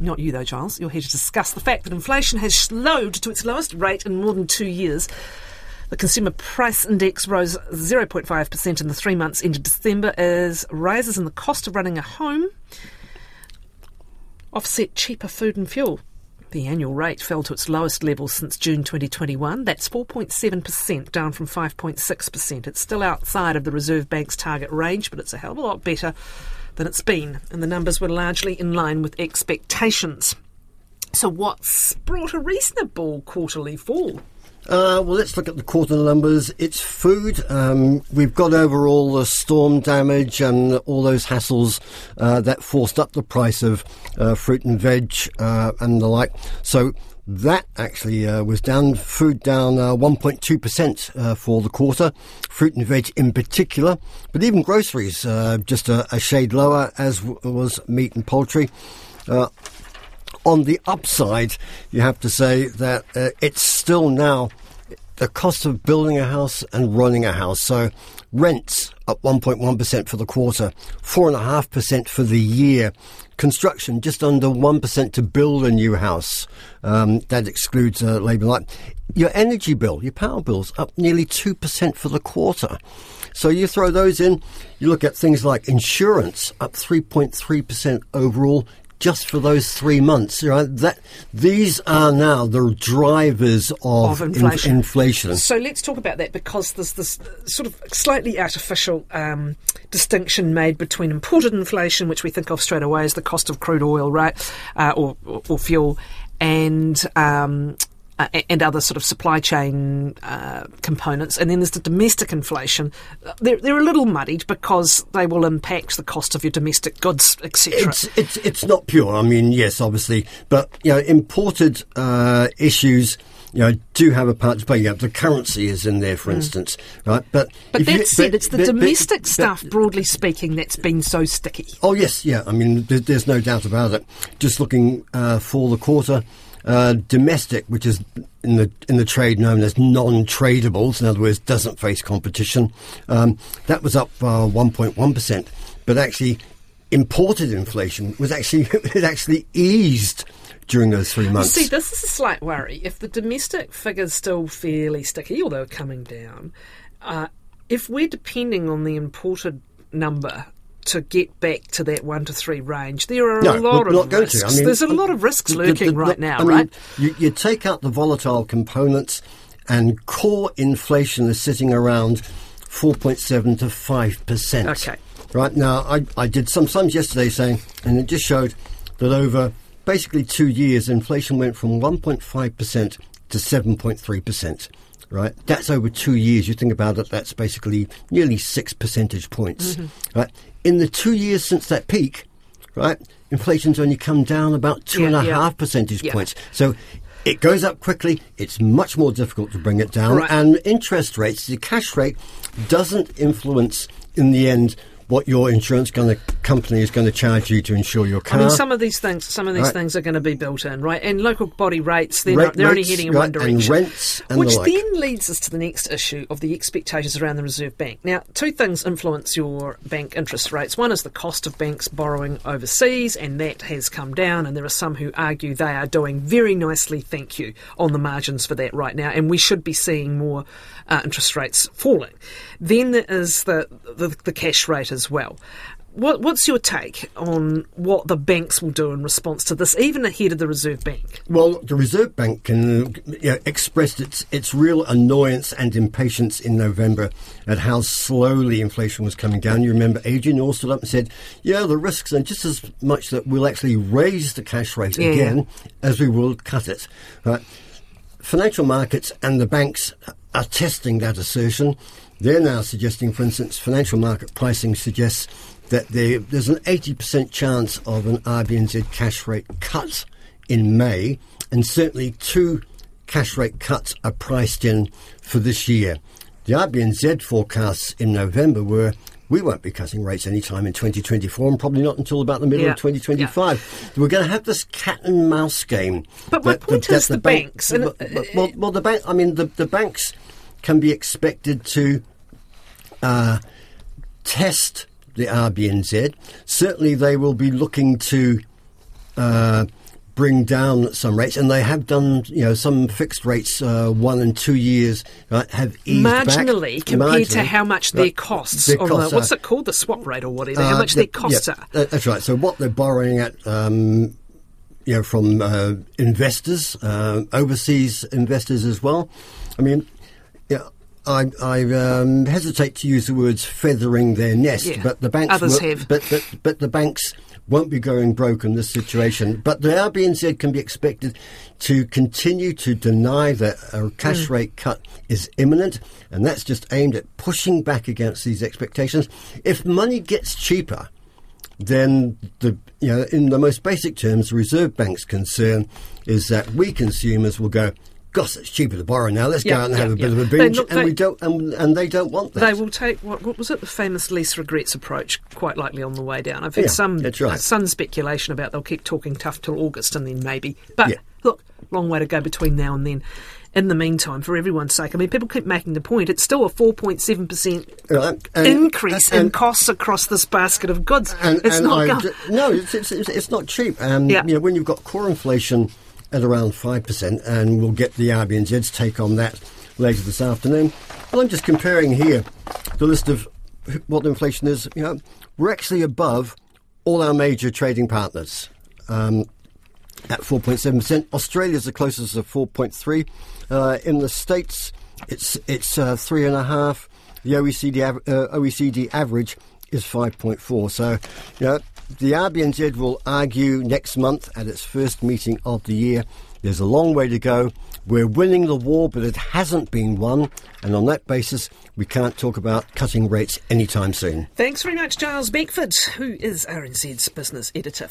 Not you, though, Gyles. You're here to discuss the fact that inflation has slowed to its lowest rate in more than two years. The consumer price index rose 0.5% in the three months into December as rises in the cost of running a home offset cheaper food and fuel. The annual rate fell to its lowest level since June 2021. That's 4.7%, down from 5.6%. It's still outside of the Reserve Bank's target range, but it's a hell of a lot better than it's been, and the numbers were largely in line with expectations. So, what's brought a reasonable quarterly fall? Uh, well, let's look at the quarter numbers. It's food. Um, we've got over all the storm damage and all those hassles uh, that forced up the price of uh, fruit and veg uh, and the like. So that actually uh, was down, food down 1.2% uh, for the quarter, fruit and veg in particular, but even groceries just a, a, shade lower, as w- was meat and poultry. On the upside, you have to say that uh, it's still now the cost of building a house and running a house. So rents up 1.1% for the quarter, 4.5% for the year. Construction just under 1% to build a new house. Um, that excludes uh, labour light. Your energy bill, your power bills up nearly 2% for the quarter. So you throw those in, you look at things like insurance up 3.3% overall, just for those three months. Right? That these are now the drivers of, of inflation. In, inflation. So let's talk about that because there's this sort of slightly artificial um, distinction made between imported inflation, which we think of straight away as the cost of crude oil, right, uh, or, or, or, fuel, and um, uh, and other sort of supply chain uh, components. And then there's the domestic inflation. They're, they're a little muddied because they will impact the cost of your domestic goods, etc. It's, it's, it's not pure. I mean, yes, obviously, but you know, imported uh, issues you know, do have a part to play. Know, the currency is in there, for mm. instance, right? But but that you, said, but, it's the but, domestic but, stuff, broadly speaking, that's been so sticky. Oh yes, yeah. I mean, there's, there's no doubt about it. Just looking uh, for the quarter, uh, domestic, which is in the in the trade known as non-tradables, in other words, doesn't face competition. Um, that was up uh, 1.1 percent, but actually, imported inflation was actually it actually eased during those three months. see, this is a slight worry. If the domestic figure's still fairly sticky, although coming down, uh, if we're depending on the imported number to get back to that one to three range. There are no, a lot of risks. I mean, There's a uh, lot of risks lurking the, the, right now, I mean, right? You, you take out the volatile components, and core inflation is sitting around 4.7 to 5%. Okay. Right now, I, I did some sums yesterday saying, and it just showed that over basically two years, inflation went from 1.5% to 7.3% right? That's over two years. You think about it, that's basically nearly six percentage points, mm-hmm. right? In the two years since that peak, right, inflation's only come down about two yeah, and a yeah. half percentage yeah. points. So it goes up quickly. It's much more difficult to bring it down. Right. And interest rates, the cash rate, doesn't influence in the end what your insurance company is going to charge you to insure your car. I mean, some of these things, some of these right. things are going to be built in, right? And local body rates, they're, Rate, not, they're rates, only heading in right, one direction. And rents, and which the like. then leads us to the next issue of the expectations around the Reserve Bank. Now, two things influence your bank interest rates. One is the cost of banks borrowing overseas, and that has come down. And there are some who argue they are doing very nicely, thank you, on the margins for that right now. And we should be seeing more uh, interest rates falling. Then there is the, the, the cash rate as well. What, what's your take on what the banks will do in response to this, even ahead of the Reserve Bank? Well, the Reserve Bank can you know, expressed its its real annoyance and impatience in November at how slowly inflation was coming down. You remember Adrian Orr stood up and said, "Yeah, the risks are just as much that we'll actually raise the cash rate yeah, again as we will cut it." Right? Financial markets and the banks are testing that assertion. They're now suggesting, for instance, financial market pricing suggests that there's an 80% chance of an RBNZ cash rate cut in May, and certainly two cash rate cuts are priced in for this year. The RBNZ forecasts in November were we won't be cutting rates anytime in 2024 and probably not until about the middle yeah. of 2025. Yeah. We're going to have this cat and mouse game. But my point the, is the, the banks. Bank, and, well, well, the bank. I mean, the, the banks can be expected to uh, test the RBNZ. Certainly, they will be looking to uh, bring down some rates, and they have done. You know, some fixed rates, uh, one and two years, right, have eased marginally back, compared to how much their costs, Their costs the, what's it called, the swap rate or whatever, how Uh, much the- their costs yeah, are. That's right. So what they're borrowing at, um, you know, from uh, investors, uh, overseas investors as well. I mean, yeah. I, I um, hesitate to use the words feathering their nest, Yeah. but the banks Others will- have. But, but but the banks won't be going broke in this situation. But the RBNZ can be expected to continue to deny that a cash Mm. rate cut is imminent, and that's just aimed at pushing back against these expectations. If money gets cheaper, then the you know in the most basic terms, the Reserve Bank's concern is that we consumers will go. Gosh, it's cheaper to borrow now. Let's Yeah, go out and yeah, have a bit of a binge, look- and they- we don't, and, and they don't want that. They will take what, what was it? The famous least regrets approach, quite likely on the way down. I've heard Yeah, some right. some speculation about they'll keep talking tough till August and then maybe. But Yeah. look, long way to go between now and then. In the meantime, for everyone's sake, I mean, people keep making the point. It's still a four point seven percent Right, and- increase in costs across this basket of goods. It's not going. d- no, it's, it's, it's, it's not cheap. Um, Yeah. you know, when you've got core inflation at around five percent, and we'll get the RBNZ's take on that later this afternoon. Well, I'm just comparing here the list of what the inflation is. You know, we're actually above all our major trading partners. Um, at 4.7%. Australia's the closest at 4.3. Uh, in the States, it's it's uh, three and a half. The OECD uh, OECD average is 5.4. So, you know, the RBNZ will argue next month at its first meeting of the year. There's a long way to go. We're winning the war, but it hasn't been won. And on that basis, we can't talk about cutting rates anytime soon. Thanks very much, Gyles Beckford, who is RNZ's business editor.